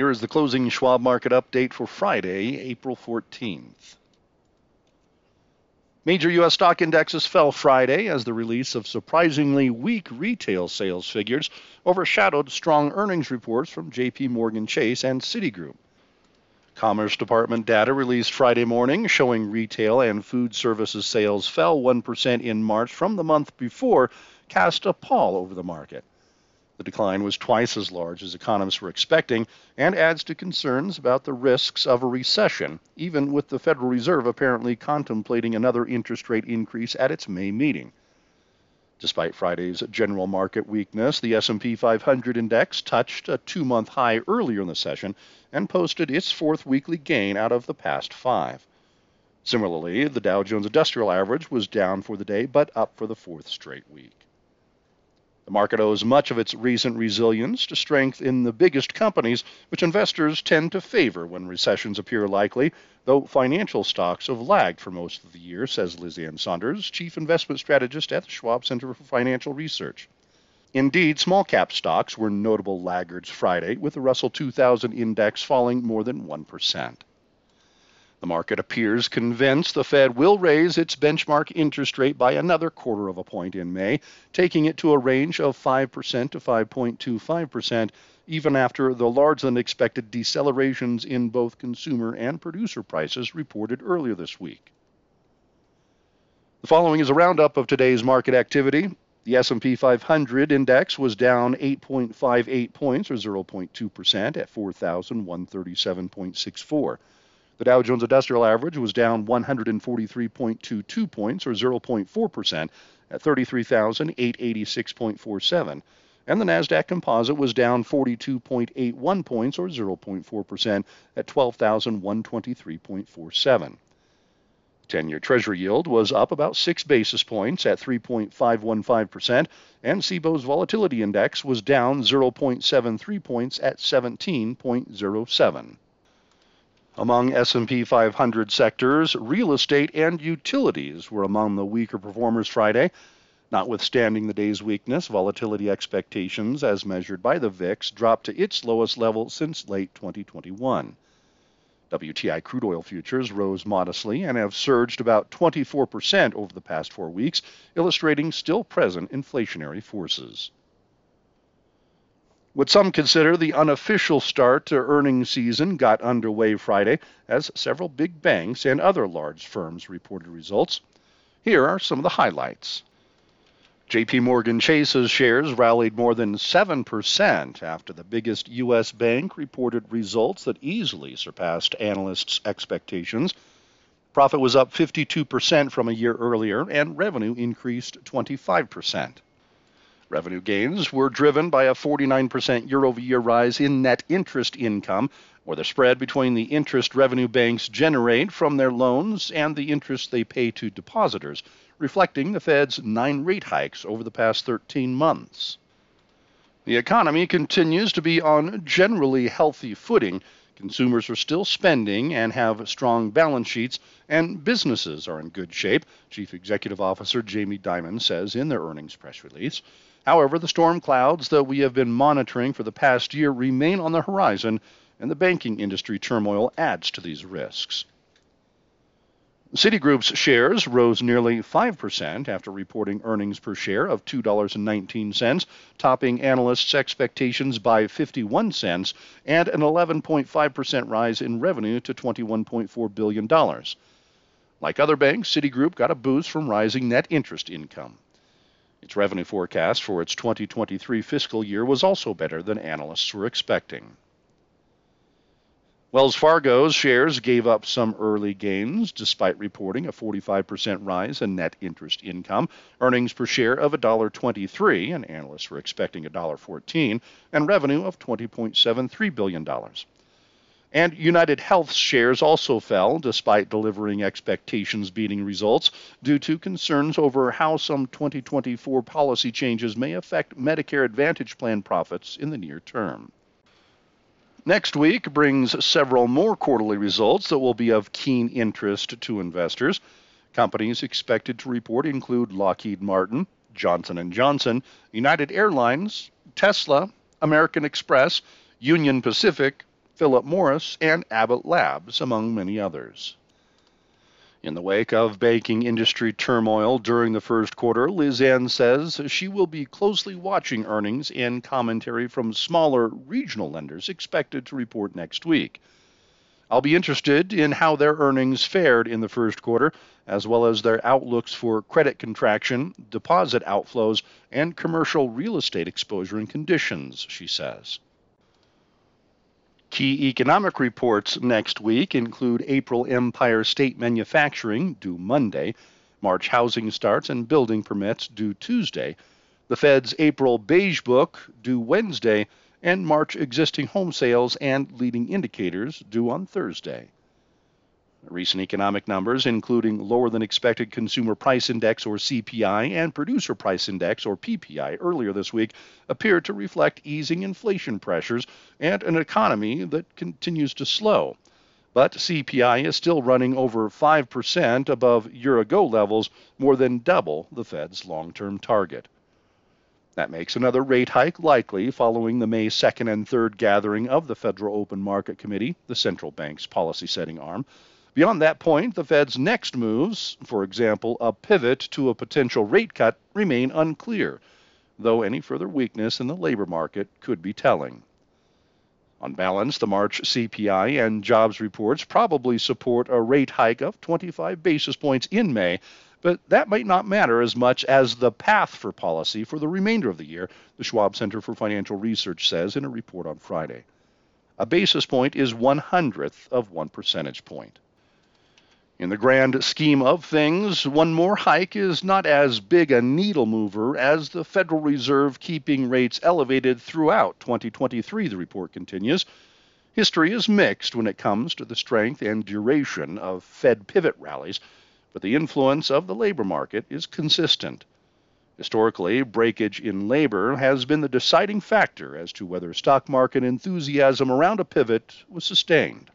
Here is the closing Schwab market update for Friday, April 14th. Major U.S. stock indexes fell Friday as the release of surprisingly weak retail sales figures overshadowed strong earnings reports from J.P. Morgan Chase and Citigroup. Commerce Department data released Friday morning showing retail and food services sales fell 1% in March from the month before cast a pall over the market. The decline was twice as large as economists were expecting and adds to concerns about the risks of a recession, even with the Federal Reserve apparently contemplating another interest rate increase at its May meeting. Despite Friday's general market weakness, the S&P 500 index touched a 2-month high earlier in the session and posted its fourth weekly gain out of the past 5. Similarly, the Dow Jones Industrial Average was down for the day but up for the fourth straight week. The market owes much of its recent resilience to strength in the biggest companies, which investors tend to favor when recessions appear likely, though financial stocks have lagged for most of the year, says Liz Ann Sonders, Chief Investment Strategist at the Schwab Center for Financial Research. Indeed, small cap stocks were notable laggards Friday, with the Russell 2000 index falling more than 1%. The market appears convinced the Fed will raise its benchmark interest rate by another quarter of a point in May, taking it to a range of 5% to 5.25%, even after the larger than expected decelerations in both consumer and producer prices reported earlier this week. The following is a roundup of today's market activity. The S&P 500 index was down 8.58 points or 0.2% at 4137.64. The Dow Jones Industrial Average was down 143.22 points, or 0.4%, at 33,886.47. And the Nasdaq Composite was down 42.81 points, or 0.4%, at 12,123.47. 10-year Treasury yield was up about 6 basis points at 3.515%, and Cboe's volatility index was down 0.73 points at 17.07. Among S&P 500 sectors, real estate and utilities were among the weaker performers Friday. Notwithstanding the day's weakness, volatility expectations as measured by the VIX dropped to its lowest level since late 2021. WTI crude oil futures rose modestly and have surged about 24% over the past 4 weeks, illustrating still present inflationary forces. What some consider the unofficial start to earnings season got underway Friday as several big banks and other large firms reported results. Here are some of the highlights. JP Morgan Chase's shares rallied more than 7% after the biggest U.S. bank reported results that easily surpassed analysts' expectations. Profit was up 52% from a year earlier, and revenue increased 25%. Revenue gains were driven by a 49% year over year rise in net interest income, or the spread between the interest revenue banks generate from their loans and the interest they pay to depositors, reflecting the Fed's nine rate hikes over the past 13 months. The economy continues to be on generally healthy footing. Consumers are still spending and have strong balance sheets, and businesses are in good shape, Chief Executive Officer Jamie Dimon says in their earnings press release. However, the storm clouds that we have been monitoring for the past year remain on the horizon, and the banking industry turmoil adds to these risks. Citigroup's shares rose nearly 5% after reporting earnings per share of $2.19, topping analysts' expectations by 51 cents, and an 11.5% rise in revenue to $21.4 billion. Like other banks, Citigroup got a boost from rising net interest income. Its revenue forecast for its 2023 fiscal year was also better than analysts were expecting. Wells Fargo's shares gave up some early gains despite reporting a 45% rise in net interest income, earnings per share of $1.23, and analysts were expecting $1.14, and revenue of $20.73 billion. And United Health's shares also fell despite delivering expectations beating results due to concerns over how some 2024 policy changes may affect Medicare Advantage plan profits in the near term. Next week brings several more quarterly results that will be of keen interest to investors. Companies expected to report include Lockheed Martin, Johnson & Johnson, United Airlines, Tesla, American Express, Union Pacific, Philip Morris, and Abbott Labs, among many others. In the wake of banking industry turmoil during the first quarter, Liz Ann says she will be closely watching earnings and commentary from smaller regional lenders expected to report next week. I'll be interested in how their earnings fared in the first quarter, as well as their outlooks for credit contraction, deposit outflows, and commercial real estate exposure and conditions, she says. Key economic reports next week include April Empire State Manufacturing, due Monday, March housing starts and building permits, due Tuesday, the Fed's April Beige Book, due Wednesday, and March existing home sales and leading indicators, due on Thursday. Recent economic numbers, including lower than expected consumer price index or CPI and producer price index or PPI earlier this week, appear to reflect easing inflation pressures and an economy that continues to slow. But CPI is still running over 5% above year ago levels, more than double the Fed's long term target. That makes another rate hike likely following the May 2nd and 3rd gathering of the Federal Open Market Committee, the central bank's policy setting arm. Beyond that point, the Fed's next moves, for example, a pivot to a potential rate cut, remain unclear, though any further weakness in the labor market could be telling. On balance, the March CPI and jobs reports probably support a rate hike of 25 basis points in May, but that might not matter as much as the path for policy for the remainder of the year, the Schwab Center for Financial Research says in a report on Friday. A basis point is one hundredth of one percentage point. In the grand scheme of things, one more hike is not as big a needle mover as the Federal Reserve keeping rates elevated throughout 2023, the report continues. History is mixed when it comes to the strength and duration of Fed pivot rallies, but the influence of the labor market is consistent. Historically, breakage in labor has been the deciding factor as to whether stock market enthusiasm around a pivot was sustained.